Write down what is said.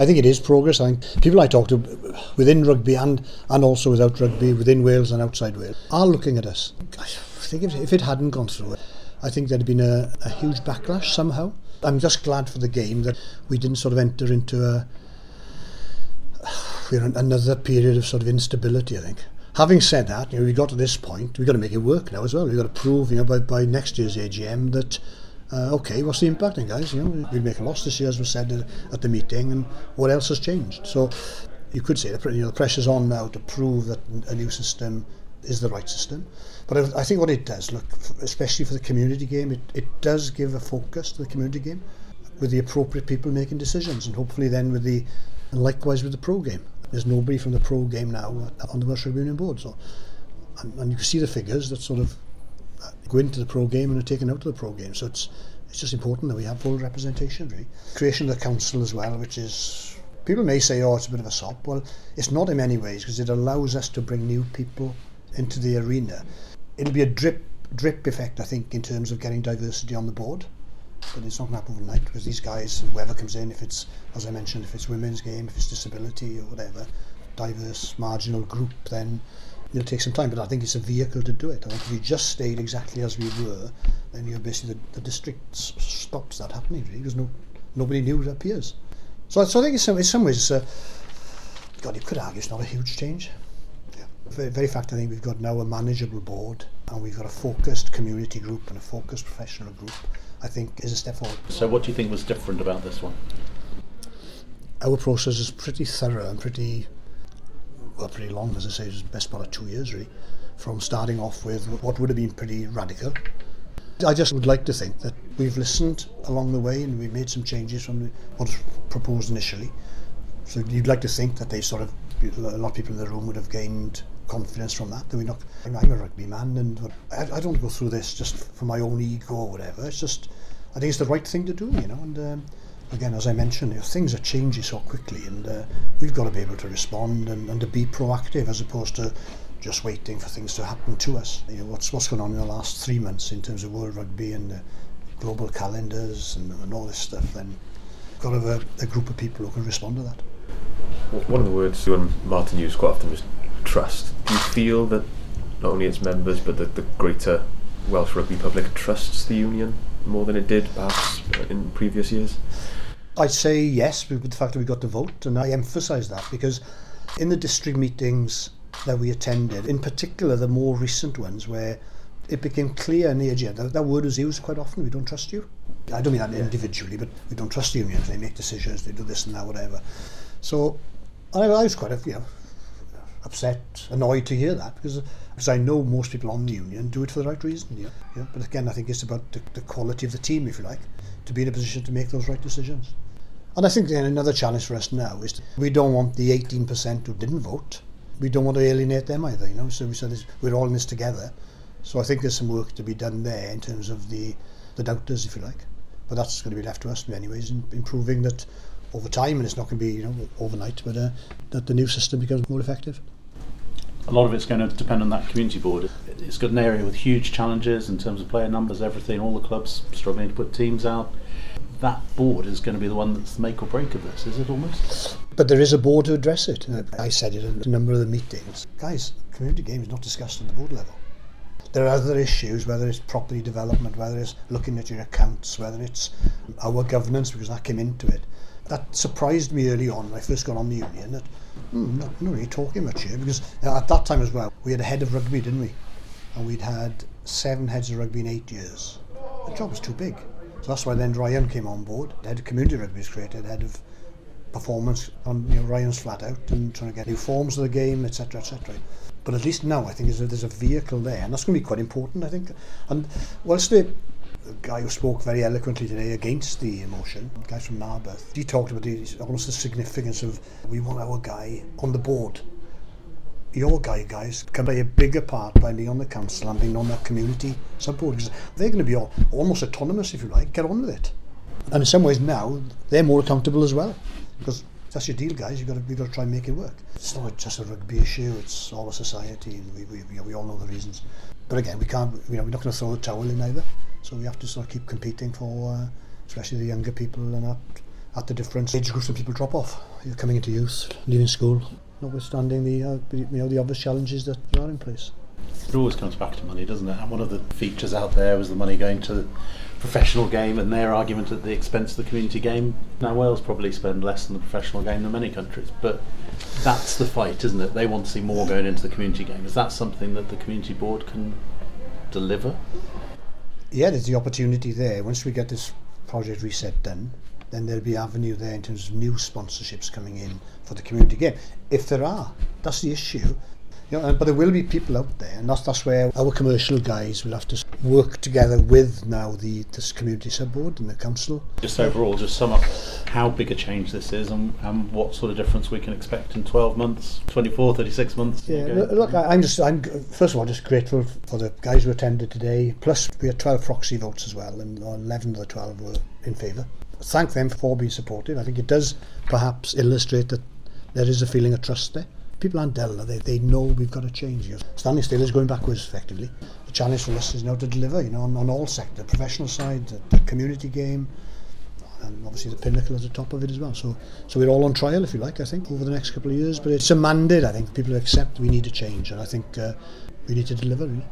I think it is progress. I think people I talk to within rugby and, and also without rugby, within Wales and outside Wales, are looking at us. I think if, if it hadn't gone through, I think there'd been a, a huge backlash somehow. I'm just glad for the game that we didn't sort of enter into a another period of sort of instability, I think. Having said that, you know, we got to this point, we've got to make it work now as well. We've got to prove, you know, by, by next year's AGM that, uh, okay, what's the impact then, guys? You know, we make a loss this year, as was said at the meeting, and what else has changed? So you could say the, you know, the pressure's on now to prove that a new system is the right system. But I, I think what it does, look, especially for the community game, it, it does give a focus to the community game with the appropriate people making decisions, and hopefully then with the, and likewise with the pro game. There's nobody from the pro game now on the Welsh Rugby Union board. So, and, and you can see the figures that sort of go into the pro game and are taken out of the pro game. So it's it's just important that we have full representation. Really, creation of the council as well, which is people may say, oh, it's a bit of a sop. Well, it's not in many ways because it allows us to bring new people into the arena. It'll be a drip drip effect, I think, in terms of getting diversity on the board. But it's not going to happen overnight because these guys, whoever comes in, if it's, as I mentioned, if it's women's game, if it's disability or whatever, diverse, marginal group, then it'll take some time. But I think it's a vehicle to do it. I think if we just stayed exactly as we were, then you're basically the, the district stops that happening, really, because no, nobody knew it appears. So, so I think in some, in some ways, it's a, God, you could argue it's not a huge change. Yeah. Very, very fact, I think we've got now a manageable board and we've got a focused community group and a focused professional group I think is a step forward. So, what do you think was different about this one? Our process is pretty thorough and pretty, well, pretty long, as I say, it was the best part of two years, really, from starting off with what would have been pretty radical. I just would like to think that we've listened along the way and we've made some changes from what was proposed initially. So you'd like to think that they sort of, a lot of people in the room would have gained confidence from that. That we not, I'm a rugby man, and I, don't go through this just for my own ego or whatever. It's just, I think it's the right thing to do, you know. And um, again, as I mentioned, you know, things are changing so quickly, and uh, we've got to be able to respond and, and to be proactive as opposed to just waiting for things to happen to us. You know, what's what's going on in the last three months in terms of world rugby and the global calendars and, and all this stuff. Then we've got to have a, a group of people who can respond to that. One of the words you and Martin use quite often was trust. Do you feel that not only its members but that the greater Welsh rugby public trusts the union more than it did perhaps in previous years? I'd say yes, with the fact that we got the vote, and I emphasise that because in the district meetings that we attended, in particular the more recent ones where it became clear in the agenda, that word was used quite often, we don't trust you. I don't mean that individually, but we don't trust the unions, they make decisions, they do this and that, whatever. So I, I was quite, a, you know, upset, annoyed to hear that because because I know most people on the union do it for the right reason. Yeah, yeah. But again, I think it's about the, the quality of the team, if you like, to be in a position to make those right decisions. And I think then another challenge for us now is we don't want the 18% who didn't vote. We don't want to alienate them either, you know. So we said we're all in this together. So I think there's some work to be done there in terms of the the doubters, if you like. But that's going to be left to us, anyways, in improving that over time, and it's not going to be you know overnight, but uh, that the new system becomes more effective. A lot of it's going to depend on that community board. It's got an area with huge challenges in terms of player numbers, everything. All the clubs struggling to put teams out. That board is going to be the one that's the make or break of this, is it almost? But there is a board to address it. I said it in a number of the meetings. Guys, community game is not discussed at the board level. There are other issues, whether it's property development, whether it's looking at your accounts, whether it's our governance, because that came into it that surprised me early on when I first got on the union that hmm, not, not really talking much here because at that time as well we had a head of rugby didn't we and we'd had seven heads of rugby in eight years the job was too big so that's why then Ryan came on board. The head of community rugby was created head of performance on you know Ryan's flat out and trying to get new forms of the game etc etc but at least now I think there's a, there's a vehicle there and that's going to be quite important I think. And whilst the the guy who spoke very eloquently today against the emotion, the guy from Narberth, he talked about the, almost the significance of we want our guy on the board. Your guy, guys, can play a bigger part by being on the council and being on that community support because they're going to be all, almost autonomous, if you like. Get on with it. And in some ways now, they're more accountable as well because that's your deal, guys. You've got to, you've got to try and make it work. It's not just a rugby issue, it's all a society, and we, we, we all know the reasons. But again, we can't, you know, we're not going to throw the towel in either. So we have to sort of keep competing for, uh, especially the younger people and that at the different age groups when people drop off. You're coming into youth, leaving school, notwithstanding the uh, you know the obvious challenges that are in place. It always comes back to money, doesn't it? And one of the features out there was the money going to the professional game and their argument at the expense of the community game. Now Wales probably spend less on the professional game than many countries, but that's the fight, isn't it? They want to see more going into the community game. Is that something that the community board can deliver? Yeah, there's the opportunity there. Once we get this project reset done, then there'll be avenue there in terms of new sponsorships coming in for the community game. If there are, that's the issue. You know, but there will be people out there, and that's, that's where our commercial guys will have to work together with now the this community sub board and the council. Just overall, just sum up how big a change this is and, and what sort of difference we can expect in 12 months, 24, 36 months. Yeah, look, I- I'm just, I'm first of all just grateful for the guys who attended today. Plus, we had 12 proxy votes as well, and 11 of the 12 were in favour. Thank them for being supportive. I think it does perhaps illustrate that there is a feeling of trust there. People aren't dull, they, they know we've got to change here. Standing still is going backwards effectively. The challenge for us is now to deliver, you know, on, on all sectors, the professional side, the, the community game, and obviously the pinnacle at the top of it as well. So, so we're all on trial, if you like, I think, over the next couple of years. But it's a mandate, I think. People accept we need a change, and I think uh, we need to deliver. Really.